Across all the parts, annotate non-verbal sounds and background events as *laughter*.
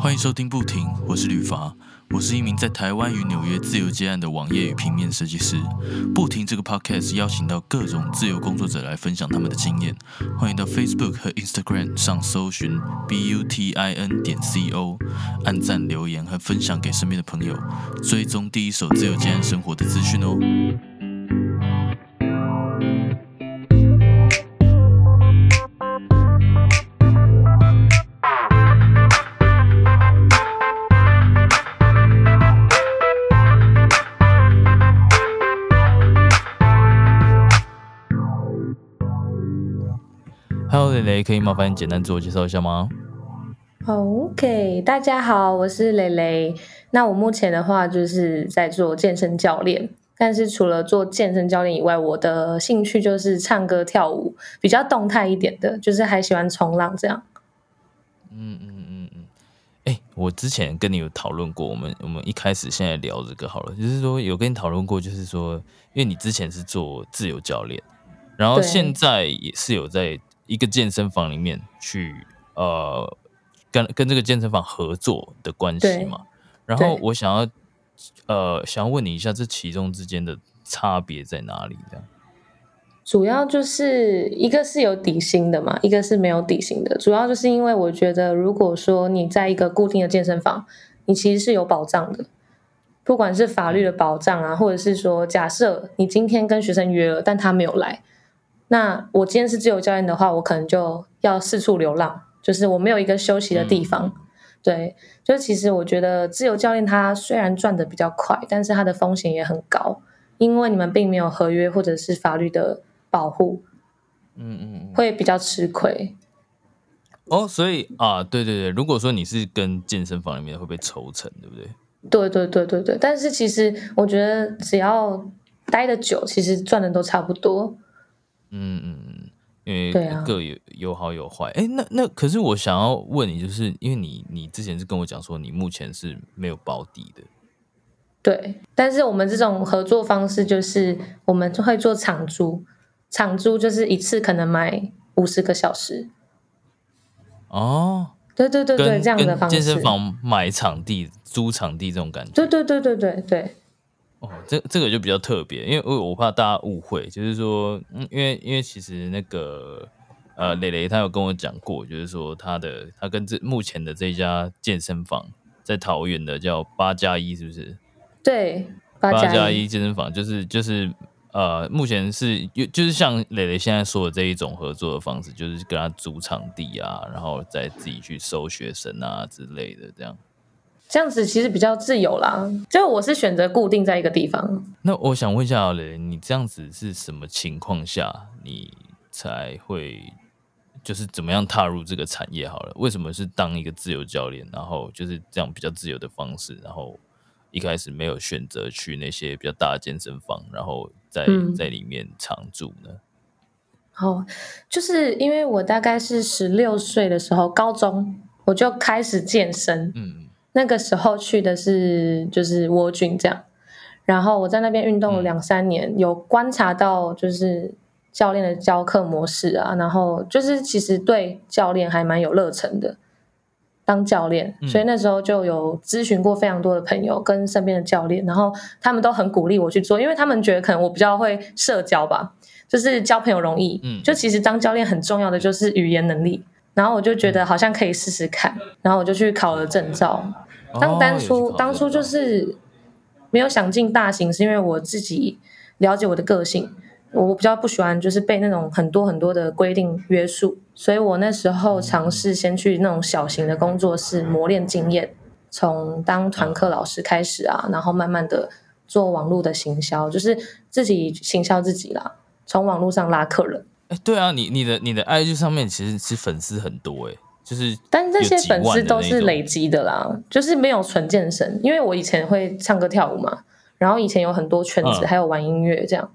欢迎收听不停，我是吕伐，我是一名在台湾与纽约自由接案的网页与平面设计师。不停这个 podcast 邀请到各种自由工作者来分享他们的经验。欢迎到 Facebook 和 Instagram 上搜寻 b u t i n 点 c o，按赞、留言和分享给身边的朋友，追踪第一手自由接案生活的资讯哦。Hello，蕾蕾，可以麻烦你简单自我介绍一下吗？OK，大家好，我是蕾蕾。那我目前的话就是在做健身教练，但是除了做健身教练以外，我的兴趣就是唱歌跳舞，比较动态一点的，就是还喜欢冲浪这样。嗯嗯嗯嗯。哎，我之前跟你有讨论过，我们我们一开始现在聊这个好了，就是说有跟你讨论过，就是说，因为你之前是做自由教练，然后现在也是有在。一个健身房里面去，呃，跟跟这个健身房合作的关系嘛。然后我想要，呃，想要问你一下，这其中之间的差别在哪里？这样，主要就是一个是有底薪的嘛，一个是没有底薪的。主要就是因为我觉得，如果说你在一个固定的健身房，你其实是有保障的，不管是法律的保障啊，或者是说，假设你今天跟学生约了，但他没有来。那我今天是自由教练的话，我可能就要四处流浪，就是我没有一个休息的地方。对，就其实我觉得自由教练他虽然赚的比较快，但是他的风险也很高，因为你们并没有合约或者是法律的保护，嗯嗯，会比较吃亏。哦，所以啊，对对对，如果说你是跟健身房里面会被抽成，对不对？对对对对对，但是其实我觉得只要待的久，其实赚的都差不多。嗯嗯嗯，因为各有有好有坏。哎，那那可是我想要问你，就是因为你你之前是跟我讲说，你目前是没有保底的。对，但是我们这种合作方式就是我们会做场租，场租就是一次可能买五十个小时。哦，对对对对，这样的方式。健身房买场地、租场地这种感觉。对对对对对对。哦，这这个就比较特别，因为我我怕大家误会，就是说，嗯，因为因为其实那个呃，磊磊他有跟我讲过，就是说他的他跟这目前的这家健身房在桃园的叫八加一，是不是？对，八加一健身房就是就是呃，目前是就是像磊磊现在说的这一种合作的方式，就是跟他租场地啊，然后再自己去收学生啊之类的这样。这样子其实比较自由啦，就我是选择固定在一个地方。那我想问一下雷，你这样子是什么情况下你才会就是怎么样踏入这个产业？好了，为什么是当一个自由教练，然后就是这样比较自由的方式，然后一开始没有选择去那些比较大的健身房，然后在在里面常住呢？哦，就是因为我大概是十六岁的时候，高中我就开始健身，嗯。那个时候去的是就是蜗郡这样，然后我在那边运动了两三年，有观察到就是教练的教课模式啊，然后就是其实对教练还蛮有热忱的，当教练，所以那时候就有咨询过非常多的朋友跟身边的教练，然后他们都很鼓励我去做，因为他们觉得可能我比较会社交吧，就是交朋友容易，嗯，就其实当教练很重要的就是语言能力，然后我就觉得好像可以试试看，然后我就去考了证照。当当初当初就是没有想进大型，是因为我自己了解我的个性，我比较不喜欢就是被那种很多很多的规定约束，所以我那时候尝试先去那种小型的工作室磨练经验，从当团课老师开始啊，然后慢慢的做网络的行销，就是自己行销自己啦，从网络上拉客人。哎，对啊，你你的你的 IG 上面其实是粉丝很多哎。就是，但这些粉丝都是累积的啦，就是没有纯健身。因为我以前会唱歌跳舞嘛，然后以前有很多圈子，还有玩音乐这样。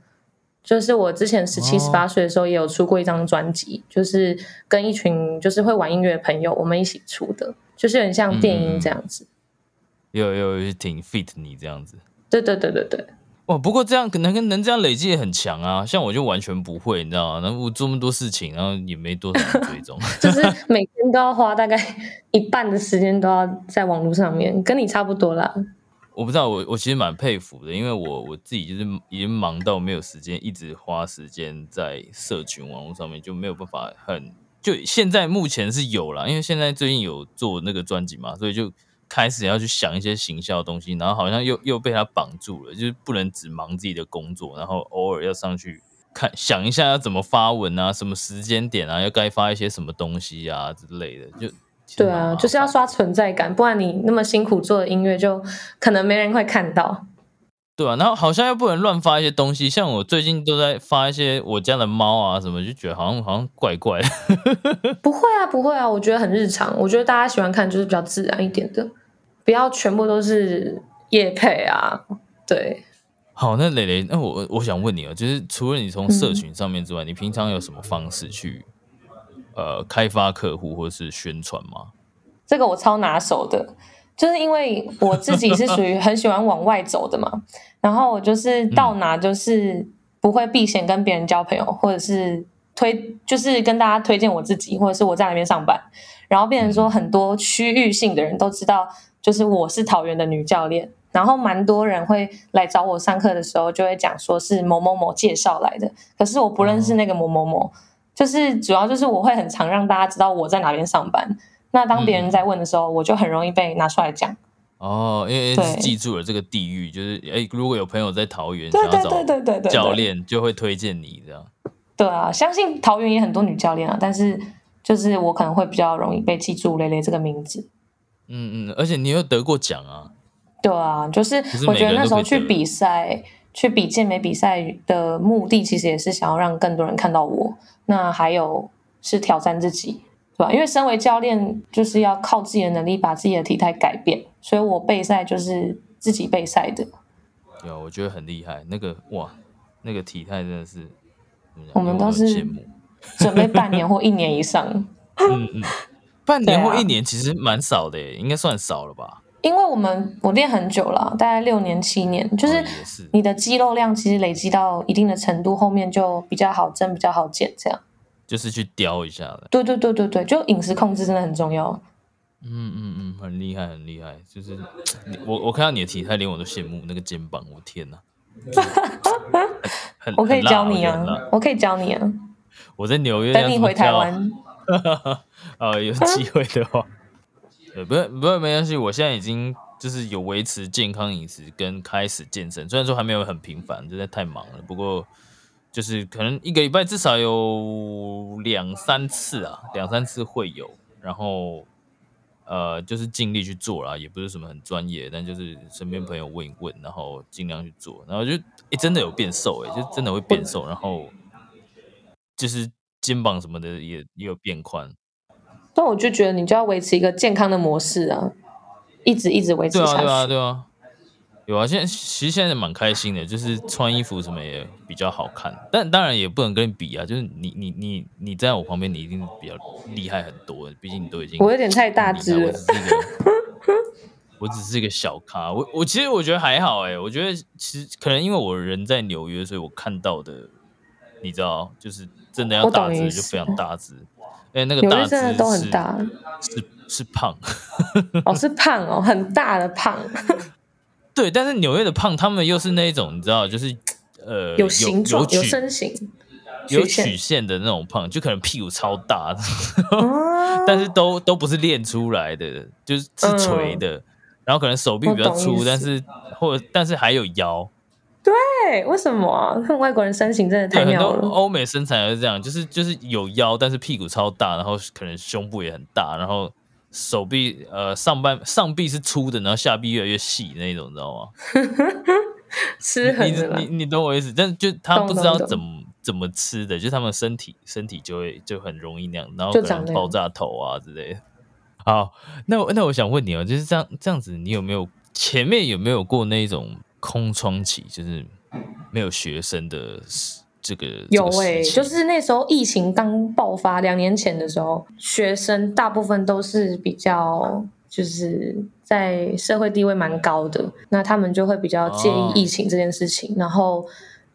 就是我之前十七十八岁的时候，也有出过一张专辑，就是跟一群就是会玩音乐的朋友，我们一起出的，就是很像电音这样子。有有挺 fit 你这样子。对对对对对。哇，不过这样可能能这样累积也很强啊。像我就完全不会，你知道吗？然后我做那么多事情，然后也没多少追踪，*laughs* 就是每天都要花大概一半的时间都要在网络上面，跟你差不多啦。我不知道，我我其实蛮佩服的，因为我我自己就是已经忙到没有时间一直花时间在社群网络上面，就没有办法很就现在目前是有了，因为现在最近有做那个专辑嘛，所以就开始要去想一些行销的东西，然后好像又又被他绑住了，就是不能只忙自己的工作，然后偶尔要上去看想一下要怎么发文啊，什么时间点啊，要该发一些什么东西啊之类的，就。对啊，就是要刷存在感，不然你那么辛苦做的音乐，就可能没人会看到。对啊，然后好像又不能乱发一些东西，像我最近都在发一些我家的猫啊什么，就觉得好像好像怪怪的。*laughs* 不会啊，不会啊，我觉得很日常。我觉得大家喜欢看就是比较自然一点的，不要全部都是夜配啊。对。好，那蕾蕾，那我我想问你啊，就是除了你从社群上面之外，你平常有什么方式去？呃，开发客户或是宣传吗？这个我超拿手的，就是因为我自己是属于很喜欢往外走的嘛，然后我就是到哪就是不会避嫌跟别人交朋友，或者是推就是跟大家推荐我自己，或者是我在那边上班，然后变成说很多区域性的人都知道，就是我是桃园的女教练，然后蛮多人会来找我上课的时候，就会讲说是某某某介绍来的，可是我不认识那个某某某。就是主要就是我会很常让大家知道我在哪边上班，那当别人在问的时候，我就很容易被拿出来讲。哦，因为记住了这个地域，就是哎，如果有朋友在桃园，对对对对对对，教练就会推荐你这样。对啊，相信桃园也很多女教练啊，但是就是我可能会比较容易被记住蕾蕾这个名字。嗯嗯，而且你又得过奖啊。对啊，就是我觉得那时候去比赛。去比健美比赛的目的，其实也是想要让更多人看到我。那还有是挑战自己，对吧？因为身为教练，就是要靠自己的能力把自己的体态改变。所以我备赛就是自己备赛的。有，我觉得很厉害。那个哇，那个体态真的是，我们都是 *laughs* 准备半年或一年以上。嗯嗯，半年或一年其实蛮少的，应该算少了吧？因为我们我练很久了，大概六年七年，就是你的肌肉量其实累积到一定的程度，后面就比较好增，比较好减，这样。就是去雕一下的。对对对对对，就饮食控制真的很重要。嗯嗯嗯，很厉害很厉害，就是我我看到你的体态，连我都羡慕那个肩膀，我天哪！*laughs* 我可以教你啊，我可以教你啊。我在纽约等你回台湾。啊，有机会的话。*laughs* 对，不是不是没关系。我现在已经就是有维持健康饮食跟开始健身，虽然说还没有很频繁，真的太忙了。不过就是可能一个礼拜至少有两三次啊，两三次会有。然后呃，就是尽力去做啦，也不是什么很专业，但就是身边朋友问一问，然后尽量去做。然后就诶，真的有变瘦诶，就真的会变瘦。然后就是肩膀什么的也也有变宽。但我就觉得你就要维持一个健康的模式啊，一直一直维持下去。对啊，对啊，对啊，有啊。现在其实现在蛮开心的，就是穿衣服什么也比较好看。但当然也不能跟你比啊，就是你你你你在我旁边，你一定比较厉害很多。毕竟你都已经我有点太大只了，我只是一个小咖。我我其实我觉得还好哎，我觉得其实可能因为我人在纽约，所以我看到的，你知道，就是真的要大只就非常大只。哎，那个大真的都很大，是是胖，哦，是胖哦，很大的胖。*laughs* 对，但是纽约的胖，他们又是那种你知道，就是呃，有形状、有身形、有曲线的那种胖，就可能屁股超大，*laughs* 但是都都不是练出来的，就是是垂的，然后可能手臂比较粗，但是或者但是还有腰。对，为什么？看外国人身形真的太妙了。欧美身材是这样，就是就是有腰，但是屁股超大，然后可能胸部也很大，然后手臂呃上半上臂是粗的，然后下臂越来越细那种，你知道吗？*laughs* 吃很你你你懂我意思？但是就他不知道怎么怎么吃的，就他们身体身体就会就很容易那样，然后可能爆炸头啊之类的。好，那那我想问你哦，就是这样这样子，你有没有前面有没有过那种？空窗期就是没有学生的这个有哎，就是那时候疫情刚爆发两年前的时候，学生大部分都是比较就是在社会地位蛮高的，那他们就会比较介意疫情这件事情，然后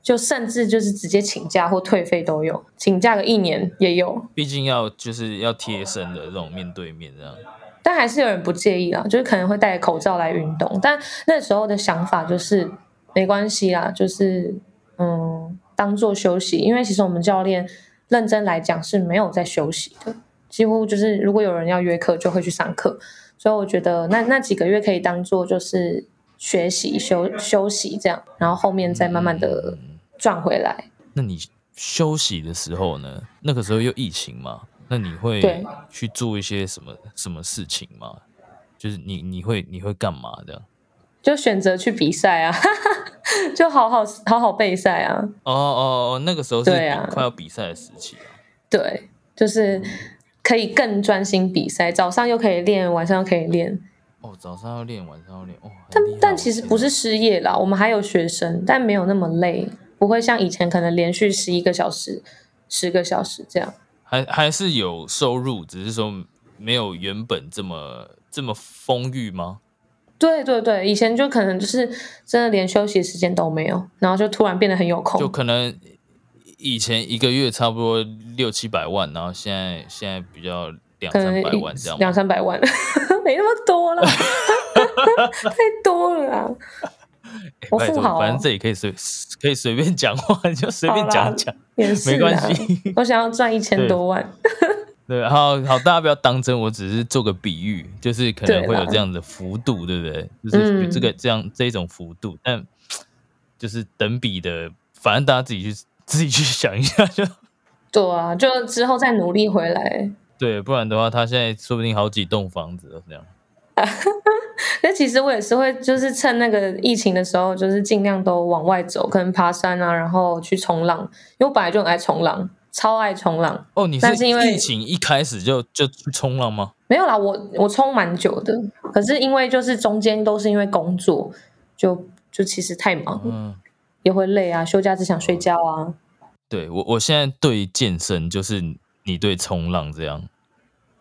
就甚至就是直接请假或退费都有，请假个一年也有。毕竟要就是要贴身的这种面对面这样，但还是有人不介意啦，就是可能会戴口罩来运动。但那时候的想法就是没关系啦，就是嗯当做休息，因为其实我们教练认真来讲是没有在休息的，几乎就是如果有人要约课就会去上课。所以我觉得那那几个月可以当做就是学习休休息这样，然后后面再慢慢的赚回来。那你休息的时候呢？那个时候又疫情嘛？那你会去做一些什么什么事情吗？就是你你会你会干嘛的？就选择去比赛啊，*laughs* 就好好好好备赛啊。哦哦哦，那个时候是快要比赛的时期。对，就是。可以更专心比赛，早上又可以练，晚上又可以练。哦，早上要练，晚上要练，哦。但但其实不是失业啦，我们还有学生，但没有那么累，不会像以前可能连续十一个小时、十个小时这样。还还是有收入，只是说没有原本这么这么丰裕吗？对对对，以前就可能就是真的连休息时间都没有，然后就突然变得很有空，就可能。以前一个月差不多六七百万，然后现在现在比较两三百万这样，两三百万没那么多了，*laughs* 太多了啊！我富豪，反正这里可以随可以随便讲话，你 *laughs* 就随便讲讲，没关系。我想要赚一千多万，*laughs* 对，好好，大家不要当真，我只是做个比喻，就是可能会有这样的幅度，对不对？就是这个这样这种幅度，但就是等比的，反正大家自己去。自己去想一下就，*laughs* 对啊，就之后再努力回来。对，不然的话，他现在说不定好几栋房子都这样。*laughs* 那其实我也是会，就是趁那个疫情的时候，就是尽量都往外走，可能爬山啊，然后去冲浪。因为我本来就很爱冲浪，超爱冲浪。哦，你是因为疫情一开始就就去冲浪吗？没有啦，我我冲蛮久的，可是因为就是中间都是因为工作，就就其实太忙。嗯。也会累啊，休假只想睡觉啊。对我，我现在对健身就是你对冲浪这样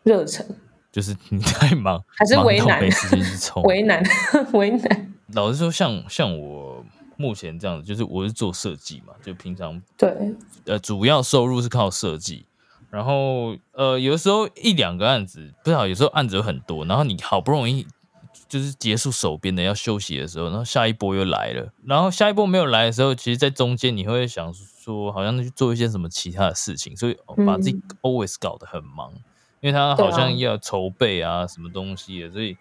热忱，就是你太忙还是为难没时间去冲，*laughs* 为难 *laughs* 为难。老实说，像像我目前这样子，就是我是做设计嘛，就平常对。呃主要收入是靠设计，然后呃有的时候一两个案子不知道，有时候案子有很多，然后你好不容易。就是结束手边的要休息的时候，然后下一波又来了，然后下一波没有来的时候，其实，在中间你会想说，好像去做一些什么其他的事情，所以把自己。always 搞得很忙，因为他好像要筹备啊什么东西的，所以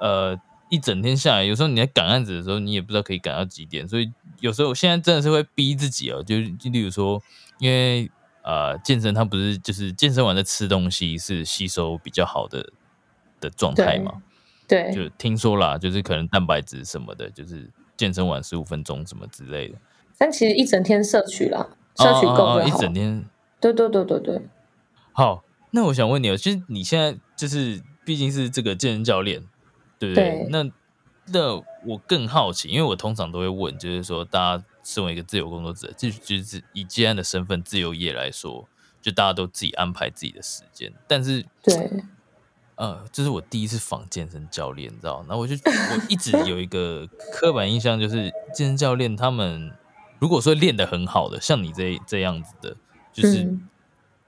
呃一整天下来，有时候你在赶案子的时候，你也不知道可以赶到几点，所以有时候现在真的是会逼自己哦，就例如说，因为呃健身它不是就是健身完再吃东西是吸收比较好的的状态嘛。对，就听说啦，就是可能蛋白质什么的，就是健身完十五分钟什么之类的。但其实一整天摄取啦，摄取够一整天。对对对对对。好，那我想问你哦，其实你现在就是毕竟是这个健身教练，对不对？那那我更好奇，因为我通常都会问，就是说大家身为一个自由工作者，就就是以接案的身份自由业来说，就大家都自己安排自己的时间，但是对。呃，这是我第一次访健身教练，你知道？那我就我一直有一个 *laughs* 刻板印象，就是健身教练他们如果说练得很好的，像你这这样子的，就是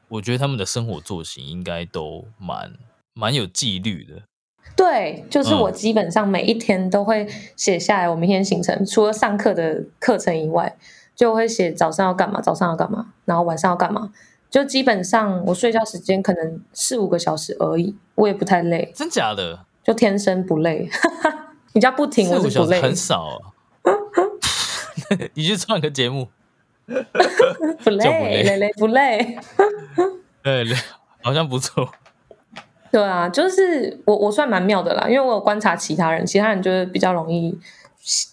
我觉得他们的生活作息应该都蛮蛮有纪律的。对，就是我基本上每一天都会写下来我明天行程，除了上课的课程以外，就会写早上要干嘛，早上要干嘛，然后晚上要干嘛。就基本上我睡觉时间可能四五个小时而已，我也不太累。真假的？就天生不累。*laughs* 你家不停，我是 *laughs* *laughs* 不累。很少。啊你去创个节目。不累，累累不累。对，好像不错。对啊，就是我我算蛮妙的啦，因为我有观察其他人，其他人就是比较容易，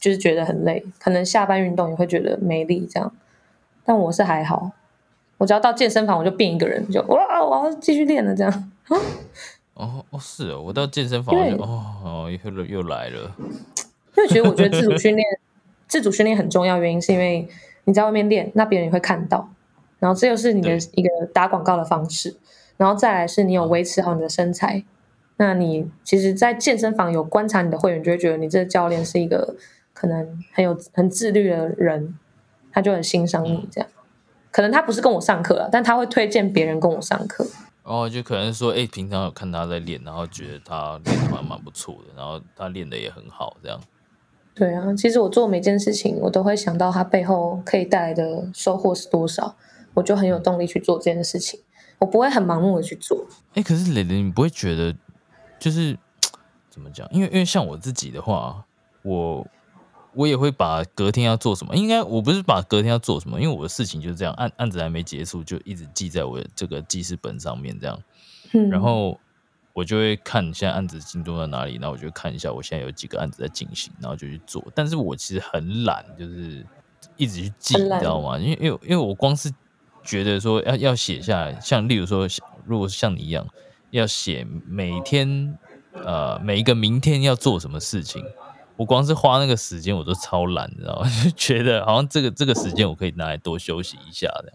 就是觉得很累，可能下班运动也会觉得没力这样，但我是还好。我只要到健身房，我就变一个人，就哇，我要继续练了这样。*laughs* 哦哦，是哦，我到健身房就哦哦又又来了。因为觉得我觉得自主 *laughs* 训练，自主训练很重要，原因是因为你在外面练，那别人也会看到，然后这又是你的一个打广告的方式，然后再来是你有维持好你的身材，那你其实，在健身房有观察你的会员，就会觉得你这个教练是一个可能很有很自律的人，他就很欣赏你这样。可能他不是跟我上课了，但他会推荐别人跟我上课。哦，就可能说，哎，平常有看他在练，然后觉得他练的蛮蛮不错的，然后他练的也很好，这样。对啊，其实我做每件事情，我都会想到他背后可以带来的收获是多少，我就很有动力去做这件事情。我不会很盲目的去做。哎，可是蕾蕾，你不会觉得？就是怎么讲？因为因为像我自己的话，我我也会把隔天要做什么。应该我不是把隔天要做什么，因为我的事情就是这样，案案子还没结束，就一直记在我的这个记事本上面这样。嗯然后我就会看现在案子进度到哪里，然后我就看一下我现在有几个案子在进行，然后就去做。但是我其实很懒，就是一直去记，你知道吗？因为因为因为我光是觉得说要要写下来，像例如说，如果是像你一样。要写每天，呃，每一个明天要做什么事情，我光是花那个时间我都超懒，你知道吗？*laughs* 就觉得好像这个这个时间我可以拿来多休息一下的。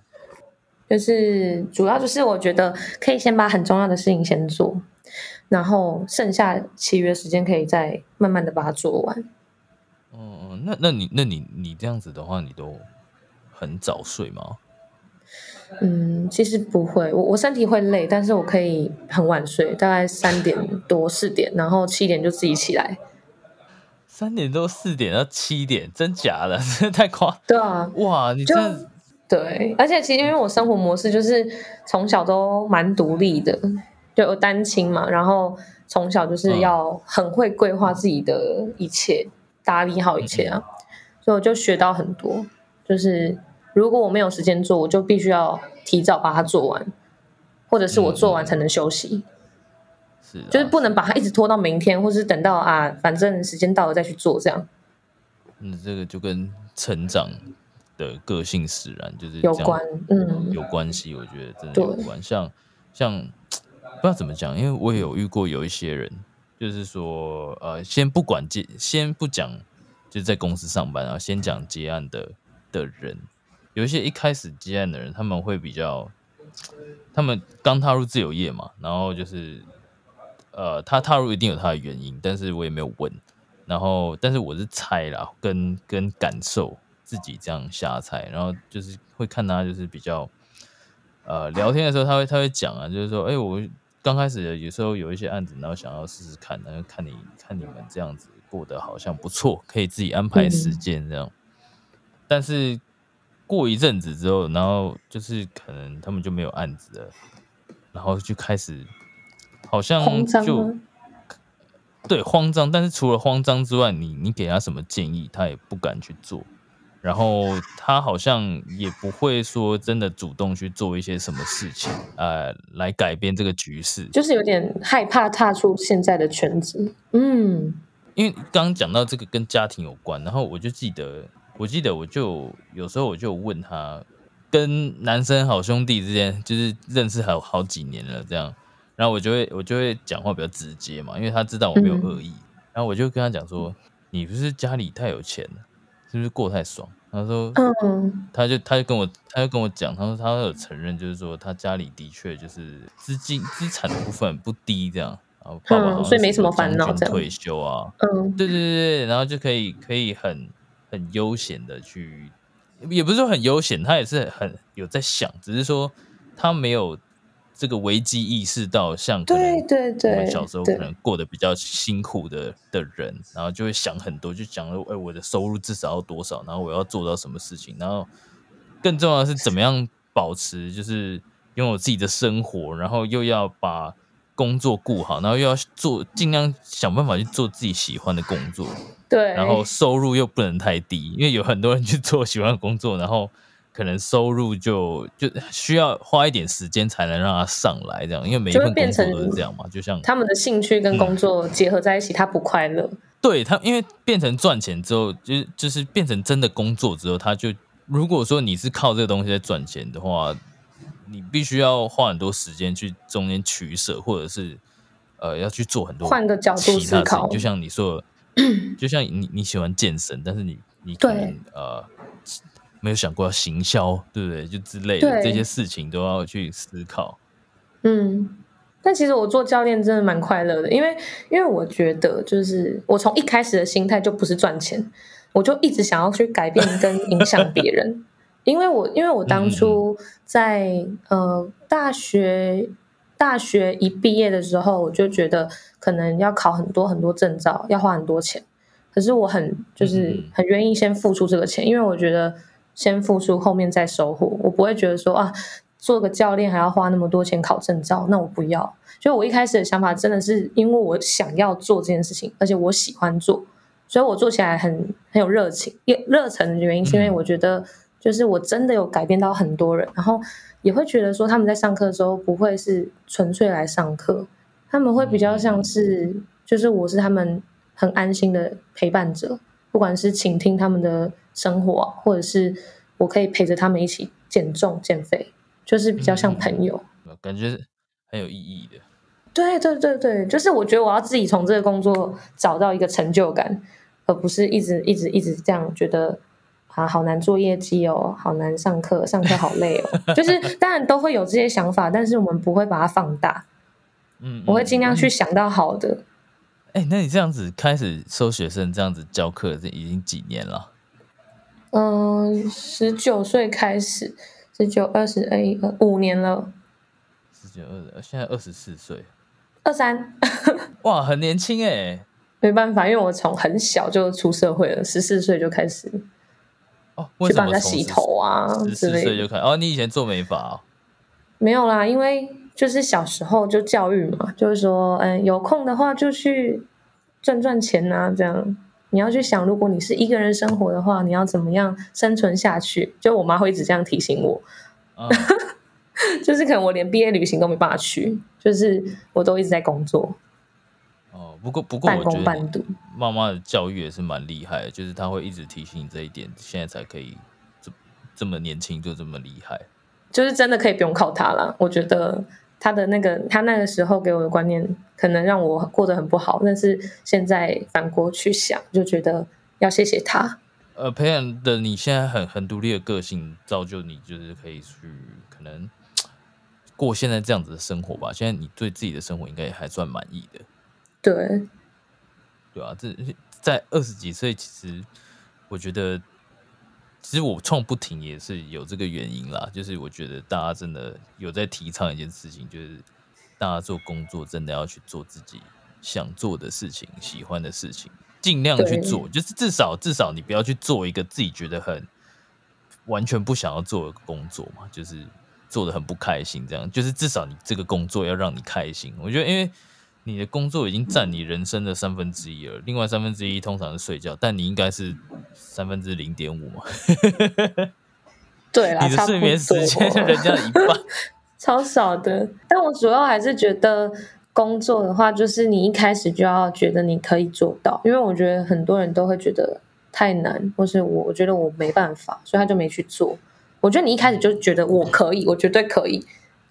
就是主要就是我觉得可以先把很重要的事情先做，然后剩下其余的时间可以再慢慢的把它做完。嗯，那那你那你你这样子的话，你都很早睡吗？嗯，其实不会，我我身体会累，但是我可以很晚睡，大概三点多四点，然后七点就自己起来。三点多四点到七点，真假的？*laughs* 真的太夸？对啊，哇，你这对，而且其实因为我生活模式就是从小都蛮独立的，就单亲嘛，然后从小就是要很会规划自己的一切，打理好一切啊，所以我就学到很多，就是。如果我没有时间做，我就必须要提早把它做完，或者是我做完才能休息。是，就是不能把它一直拖到明天，或是等到啊，反正时间到了再去做这样。嗯，这个就跟成长的个性使然就是有关，嗯，有关系。我觉得真的有关。像像不知道怎么讲，因为我也有遇过有一些人，就是说呃，先不管接，先不讲，就是在公司上班啊，先讲接案的的人。有一些一开始接案的人，他们会比较，他们刚踏入自由业嘛，然后就是，呃，他踏入一定有他的原因，但是我也没有问，然后，但是我是猜啦，跟跟感受自己这样瞎猜，然后就是会看他就是比较，呃，聊天的时候他会他会讲啊，就是说，哎，我刚开始有时候有一些案子，然后想要试试看，然后看你看你们这样子过得好像不错，可以自己安排时间这样，但是。过一阵子之后，然后就是可能他们就没有案子了，然后就开始好像就对慌张。但是除了慌张之外，你你给他什么建议，他也不敢去做。然后他好像也不会说真的主动去做一些什么事情，呃，来改变这个局势。就是有点害怕踏出现在的圈子。嗯，因为刚刚讲到这个跟家庭有关，然后我就记得。我记得我就有时候我就问他，跟男生好兄弟之间就是认识好好几年了这样，然后我就会我就会讲话比较直接嘛，因为他知道我没有恶意，然后我就跟他讲说，你不是家里太有钱了，是不是过太爽？他说，嗯，他就他就跟我他就跟我讲，他说他有承认，就是说他家里的确就是资金资产的部分不低这样，然后爸爸所以没什么烦恼这样退休啊，嗯，对对对对，然后就可以可以很。很悠闲的去，也不是说很悠闲，他也是很有在想，只是说他没有这个危机意识到，像对对对，我们小时候可能过得比较辛苦的的人，然后就会想很多，就讲了，哎，我的收入至少要多少，然后我要做到什么事情，然后更重要的是怎么样保持，就是拥有自己的生活，然后又要把。工作顾好，然后又要做，尽量想办法去做自己喜欢的工作。对，然后收入又不能太低，因为有很多人去做喜欢的工作，然后可能收入就就需要花一点时间才能让他上来，这样，因为每一份工作都是这样嘛。就像他们的兴趣跟工作结合在一起，他不快乐。对他，因为变成赚钱之后，就就是变成真的工作之后，他就如果说你是靠这个东西在赚钱的话。你必须要花很多时间去中间取舍，或者是呃要去做很多换个角度思考。就像你说，就像你你喜欢健身，但是你你可能呃没有想过要行销，对不对？就之类的这些事情都要去思考。嗯，但其实我做教练真的蛮快乐的，因为因为我觉得就是我从一开始的心态就不是赚钱，我就一直想要去改变跟影响 *laughs* 别人。因为我因为我当初在呃大学大学一毕业的时候，我就觉得可能要考很多很多证照，要花很多钱。可是我很就是很愿意先付出这个钱，因为我觉得先付出后面再收获，我不会觉得说啊。做个教练还要花那么多钱考证照，那我不要。就我一开始的想法，真的是因为我想要做这件事情，而且我喜欢做，所以我做起来很很有热情、热热忱的原因，是因为我觉得就是我真的有改变到很多人，然后也会觉得说他们在上课的时候不会是纯粹来上课，他们会比较像是就是我是他们很安心的陪伴者，不管是倾听他们的生活，或者是我可以陪着他们一起减重、减肥。就是比较像朋友，感觉很有意义的。对对对对，就是我觉得我要自己从这个工作找到一个成就感，而不是一直一直一直这样觉得啊，好难做业绩哦，好难上课，上课好累哦。*laughs* 就是当然都会有这些想法，但是我们不会把它放大。嗯，我会尽量去想到好的。哎，那你这样子开始收学生，这样子教课，这已经几年了？嗯，十九岁开始。十九、二十、二一、二五年了。十九、二十，现在二十四岁。二三。*laughs* 哇，很年轻哎。没办法，因为我从很小就出社会了，十四岁就开始。哦，去帮人家洗头啊十四岁就开哦，你以前做美发？没有啦，因为就是小时候就教育嘛，就是说，嗯，有空的话就去赚赚钱啊，这样。你要去想，如果你是一个人生活的话，你要怎么样生存下去？就我妈会一直这样提醒我，*laughs* 就是可能我连毕业旅行都没办法去，就是我都一直在工作。哦，不过不过我觉得妈妈的教育也是蛮厉害的，就是她会一直提醒你这一点，现在才可以这这么年轻就这么厉害，就是真的可以不用靠她了。我觉得。他的那个，他那个时候给我的观念，可能让我过得很不好。但是现在反过去想，就觉得要谢谢他。呃，培养的你现在很很独立的个性，造就你就是可以去可能过现在这样子的生活吧。现在你对自己的生活应该也还算满意的。对，对啊，这在二十几岁，其实我觉得。其实我创不停也是有这个原因啦，就是我觉得大家真的有在提倡一件事情，就是大家做工作真的要去做自己想做的事情、喜欢的事情，尽量去做。就是至少至少你不要去做一个自己觉得很完全不想要做的工作嘛，就是做的很不开心这样。就是至少你这个工作要让你开心。我觉得因为。你的工作已经占你人生的三分之一了，另外三分之一通常是睡觉，但你应该是三分之零点五嘛？*laughs* 对啦，你的睡眠时间人家一半，*laughs* 超少的。但我主要还是觉得工作的话，就是你一开始就要觉得你可以做到，因为我觉得很多人都会觉得太难，或是我我觉得我没办法，所以他就没去做。我觉得你一开始就觉得我可以，我绝对可以。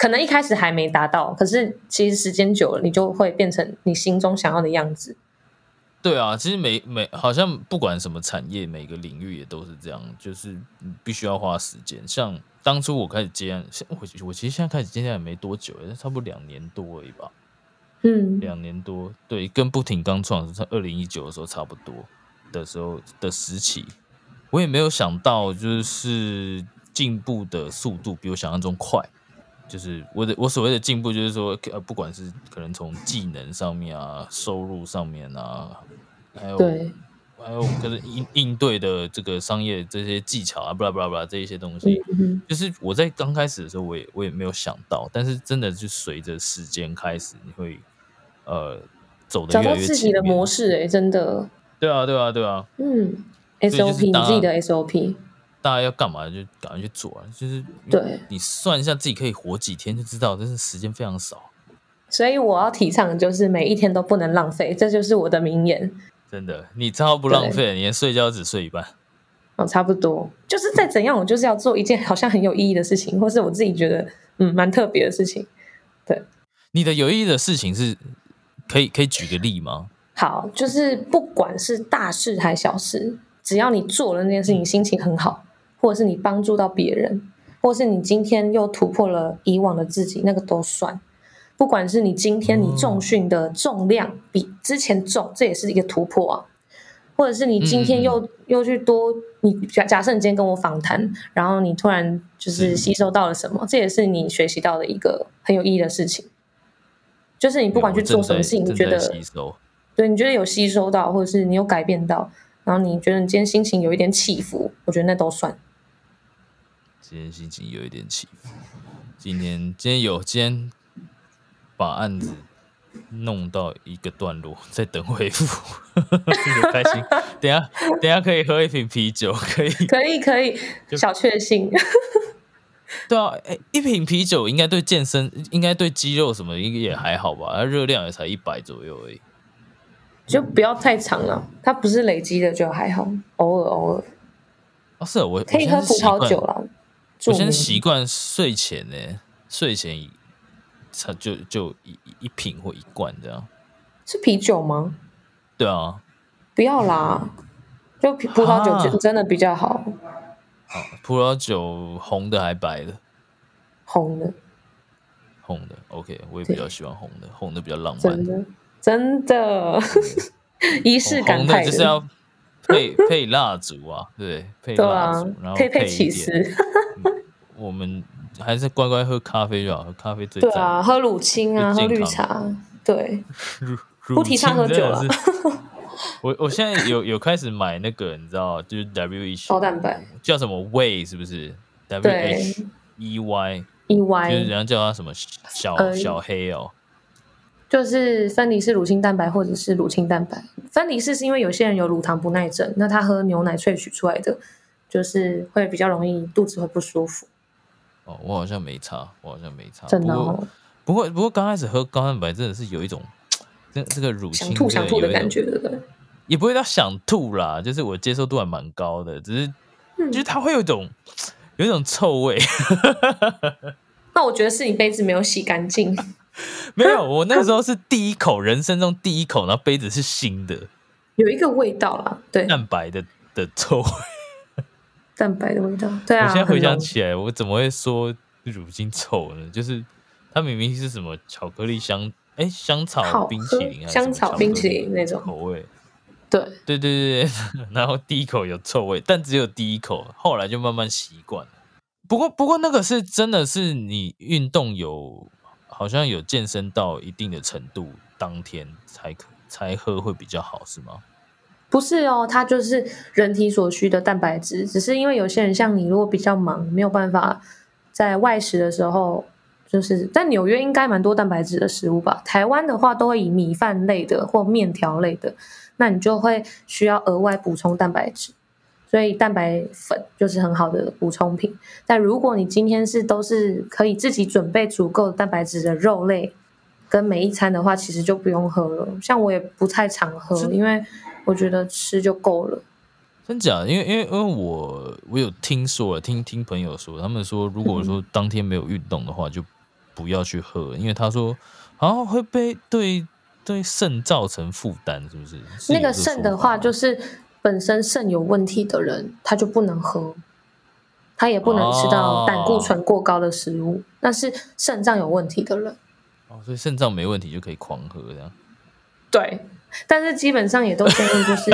可能一开始还没达到，可是其实时间久了，你就会变成你心中想要的样子。对啊，其实每每好像不管什么产业，每个领域也都是这样，就是必须要花时间。像当初我开始接案，我我其实现在开始接案也没多久，差不多两年多而已吧。嗯，两年多，对，跟不停刚创在二零一九的时候差不多的时候的时期，我也没有想到，就是进步的速度比我想象中快。就是我的我所谓的进步，就是说，呃，不管是可能从技能上面啊，收入上面啊，还有还有可能应应对的这个商业这些技巧啊，巴拉巴拉巴拉这一些东西，就是我在刚开始的时候，我也我也没有想到，但是真的就随着时间开始，你会呃走的越来越自己的模式，哎，真的，对啊，对啊，对啊，嗯，SOP，你自己的 SOP。大家要干嘛就赶快去做啊！就是对你算一下自己可以活几天，就知道真是时间非常少。所以我要提倡的就是每一天都不能浪费，这就是我的名言。真的，你超不浪费，你连睡觉只睡一半。哦，差不多，就是再怎样，我就是要做一件好像很有意义的事情，或是我自己觉得嗯蛮特别的事情。对，你的有意义的事情是可以可以举个例吗？好，就是不管是大事还是小事，只要你做了那件事情，心情很好。或者是你帮助到别人，或是你今天又突破了以往的自己，那个都算。不不管是你今天你重训的重量比之前重，这也是一个突破啊。或者是你今天又又去多，你假假设你今天跟我访谈，然后你突然就是吸收到了什么，这也是你学习到的一个很有意义的事情。就是你不管去做什么事情，你觉得对，你觉得有吸收到，或者是你有改变到，然后你觉得你今天心情有一点起伏，我觉得那都算。今天心情有一点起伏，今天今天有今天把案子弄到一个段落，在等回复，开心。*laughs* 等下等下可以喝一瓶啤酒，可以可以可以，小确幸。*laughs* 对啊，哎，一瓶啤酒应该对健身，应该对肌肉什么应该也还好吧？它热量也才一百左右而已，就不要太长了。它不是累积的就还好，偶尔偶尔。哦，是我可以喝葡萄酒了。我现在习惯睡前呢，睡前才就就一一瓶或一罐这样。是啤酒吗？对啊。不要啦，就葡萄酒真真的比较好。葡萄酒红的还白的？红的，红的。OK，我也比较喜欢红的，红的比较浪漫。真的，真的，*laughs* 仪式感的。就是要配配蜡烛啊，对，配蜡烛，然后配配起司。我们还是乖乖喝咖啡就好，喝咖啡最对啊，喝乳清啊，喝绿茶，对，*laughs* *laughs* 不提倡喝酒了。我我现在有有开始买那个，你知道，就是 W H 高蛋白，叫什么 Way 是不是？W H E Y E Y，就是人家叫它什么小小黑哦，就是分离式乳清蛋白或者是乳清蛋白。分离式是因为有些人有乳糖不耐症，那他喝牛奶萃取出来的，就是会比较容易肚子会不舒服。哦，我好像没差，我好像没差，真的。哦不过不过刚开始喝高蛋白真的是有一种。这这个乳清想吐想吐的感觉，对不对？也不会到想吐啦，就是我接受度还蛮高的，只是就是它会有一种有一种臭味。*laughs* 那我觉得是你杯子没有洗干净。*laughs* 没有，我那个 *laughs* 时候是第一口，人生中第一口，然后杯子是新的，有一个味道啦，对，蛋白的的臭味，蛋白的味道。对啊，我现在回想起来，我怎么会说乳精臭呢？就是它明明是什么巧克力香。哎，香草冰淇淋，香草冰淇淋那种口味，对对对对对，*laughs* 然后第一口有臭味，但只有第一口，后来就慢慢习惯了。不过不过那个是真的是你运动有好像有健身到一定的程度，当天才可才喝会比较好，是吗？不是哦，它就是人体所需的蛋白质，只是因为有些人像你，如果比较忙，没有办法在外食的时候。就是在纽约应该蛮多蛋白质的食物吧。台湾的话都会以米饭类的或面条类的，那你就会需要额外补充蛋白质。所以蛋白粉就是很好的补充品。但如果你今天是都是可以自己准备足够蛋白质的肉类跟每一餐的话，其实就不用喝了。像我也不太常喝，因为我觉得吃就够了。真假？因为因为因为我我有听说，听听朋友说，他们说如果说当天没有运动的话，就不要去喝，因为他说好像会被对对肾造成负担，是不是？那个肾的话，就是本身肾有问题的人，他就不能喝，他也不能吃到胆固醇过高的食物。那是肾脏有问题的人，哦，所以肾脏没问题就可以狂喝这样。对，但是基本上也都建议就是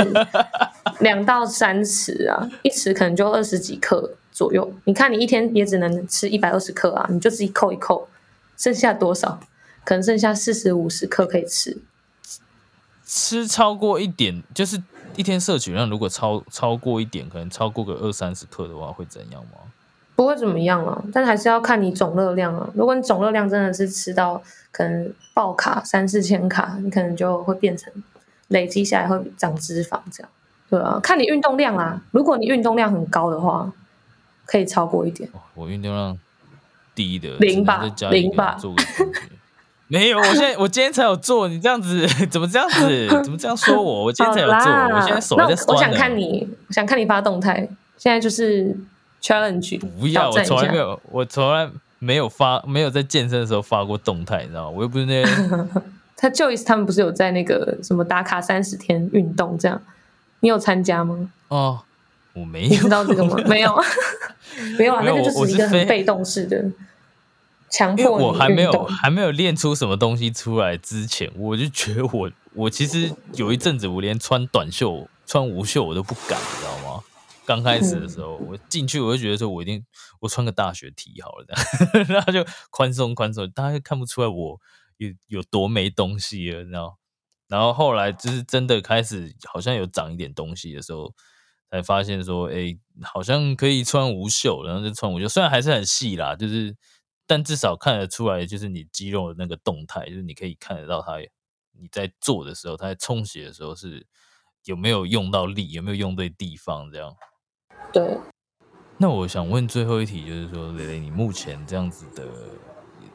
*laughs* 两到三匙啊，一匙可能就二十几克左右。你看，你一天也只能吃一百二十克啊，你就自己扣一扣。剩下多少？可能剩下四十五十克可以吃。吃超过一点，就是一天摄取量如果超超过一点，可能超过个二三十克的话，会怎样吗？不会怎么样啊，但还是要看你总热量啊。如果你总热量真的是吃到可能爆卡三四千卡，你可能就会变成累积下来会长脂肪这样。对啊，看你运动量啊。如果你运动量很高的话，可以超过一点。我运动量。低的零吧，零吧，没有，我现在我今天才有做，你这样子怎么这样子？怎么这样说我？我今天才有做，我现在手在酸。我想看你，我想看你发动态。现在就是 challenge，不要，我从来没有，我从来没有发，没有在健身的时候发过动态，你知道吗？我又不是那。*laughs* 他 Joyce 他们不是有在那个什么打卡三十天运动这样？你有参加吗？哦。我没有，你知道这个吗？*laughs* 没有，*laughs* 没有啊，那个就是一个很被动式的。强迫我还没有还没有练出什么东西出来之前，我就觉得我我其实有一阵子我连穿短袖、穿无袖我都不敢，你知道吗？刚开始的时候，我进去我就觉得说，我一定我穿个大学 T 好了，*laughs* 然后就宽松宽松，大家看不出来我有有多没东西了，你知道？然后后来就是真的开始好像有长一点东西的时候，才发现说，哎，好像可以穿无袖，然后就穿无袖，虽然还是很细啦，就是。但至少看得出来，就是你肌肉的那个动态，就是你可以看得到它，你在做的时候，它在充血的时候是有没有用到力，有没有用对地方，这样。对。那我想问最后一题，就是说，蕾蕾，你目前这样子的，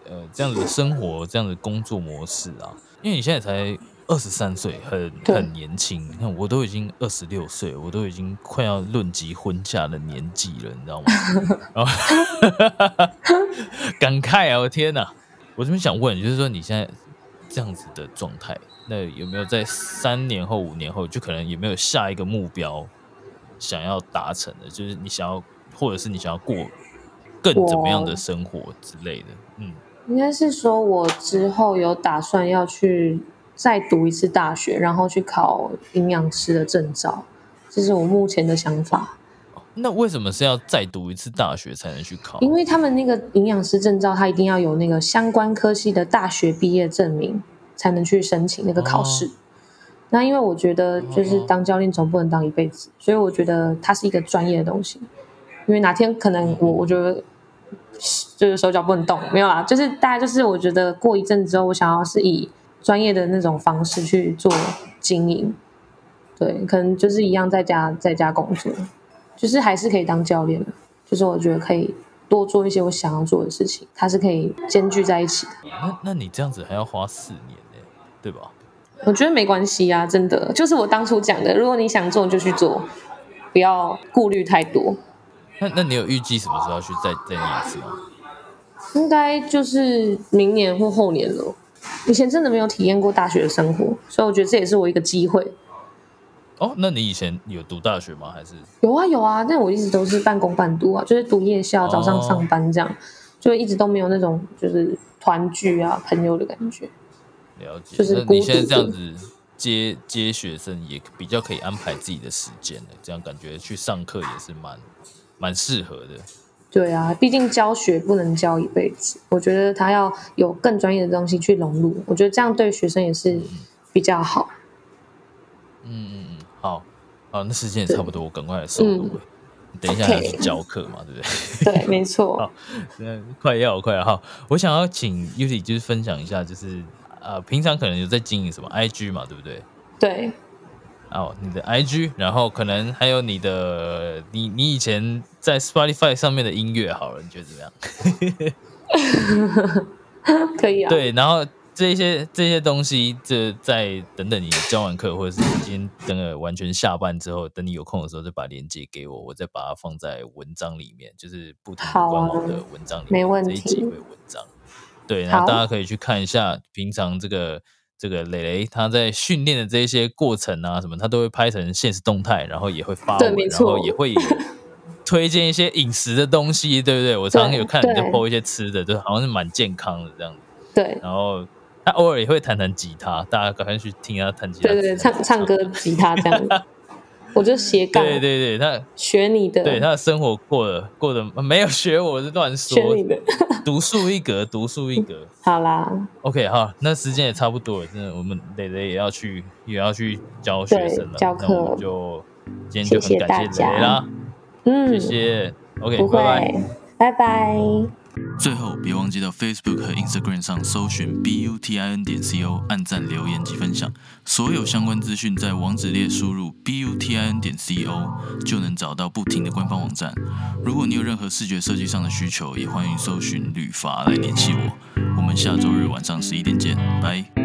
呃，这样子的生活，这样的工作模式啊，因为你现在才。二十三岁，很很年轻。你看，我都已经二十六岁，我都已经快要论及婚嫁的年纪了，你知道吗？*laughs* 然后感慨啊！我天哪！我这边想问，就是说你现在这样子的状态，那有没有在三年后、五年后，就可能有没有下一个目标想要达成的？就是你想要，或者是你想要过更怎么样的生活之类的？嗯，应该是说我之后有打算要去。再读一次大学，然后去考营养师的证照，这是我目前的想法。那为什么是要再读一次大学才能去考？因为他们那个营养师证照，他一定要有那个相关科系的大学毕业证明，才能去申请那个考试。那因为我觉得，就是当教练总不能当一辈子，所以我觉得它是一个专业的东西。因为哪天可能我我觉得就是手脚不能动，没有啦，就是大概就是我觉得过一阵之后，我想要是以。专业的那种方式去做经营，对，可能就是一样在家在家工作，就是还是可以当教练的，就是我觉得可以多做一些我想要做的事情，它是可以兼具在一起的。那那你这样子还要花四年呢，对吧？我觉得没关系呀，真的，就是我当初讲的，如果你想做就去做，不要顾虑太多。那那你有预计什么时候要去再再念一次吗？应该就是明年或后年了。以前真的没有体验过大学的生活，所以我觉得这也是我一个机会。哦，那你以前有读大学吗？还是有啊有啊，但我一直都是半工半读啊，就是读夜校，早上上班这样，就一直都没有那种就是团聚啊朋友的感觉。了解，就是你现在这样子接接学生，也比较可以安排自己的时间的，这样感觉去上课也是蛮蛮适合的。对啊，毕竟教学不能教一辈子，我觉得他要有更专业的东西去融入，我觉得这样对学生也是比较好。嗯嗯嗯，好，好，那时间也差不多，我赶快来收尾。等一下要去教课嘛，对不对？*laughs* 对，没错。好，快要快要好，我想要请 Uzi 就是分享一下，就是呃，平常可能有在经营什么 IG 嘛，对不对？对。哦，你的 IG，然后可能还有你的你你以前在 Spotify 上面的音乐，好了，你觉得怎么样？*laughs* 可以啊。对，然后这些这些东西，这在等等你教完课，或者是你今天等了完全下班之后，等你有空的时候，再把链接给我，我再把它放在文章里面，就是不同官网的文章里面，这一几位文章。对，然后大家可以去看一下平常这个。这个磊磊他在训练的这些过程啊，什么他都会拍成现实动态，然后也会发文，然后也会 *laughs* 推荐一些饮食的东西，对不对？我常常有看你在播一些吃的，就好像是蛮健康的这样子。对，然后他偶尔也会弹弹吉他，大家赶快去听他弹吉他，对对，唱唱歌、吉他这样。我就斜杠，对对对，他学你的，对他的生活过得过得 *laughs* 没有学我是乱说，学你的，独树一格，独树一格。*laughs* 好啦，OK 好，那时间也差不多了，真的，我们蕾蕾也要去也要去教学生了，教课就今天就很感谢蕾蕾啦，嗯，谢谢，OK，拜拜，拜拜。最后，别忘记到 Facebook 和 Instagram 上搜寻 b u t i n 点 c o，按赞、留言及分享。所有相关资讯在网址列输入 b u t i n 点 c o，就能找到不停的官方网站。如果你有任何视觉设计上的需求，也欢迎搜寻旅法来联系我。我们下周日晚上十一点见，拜。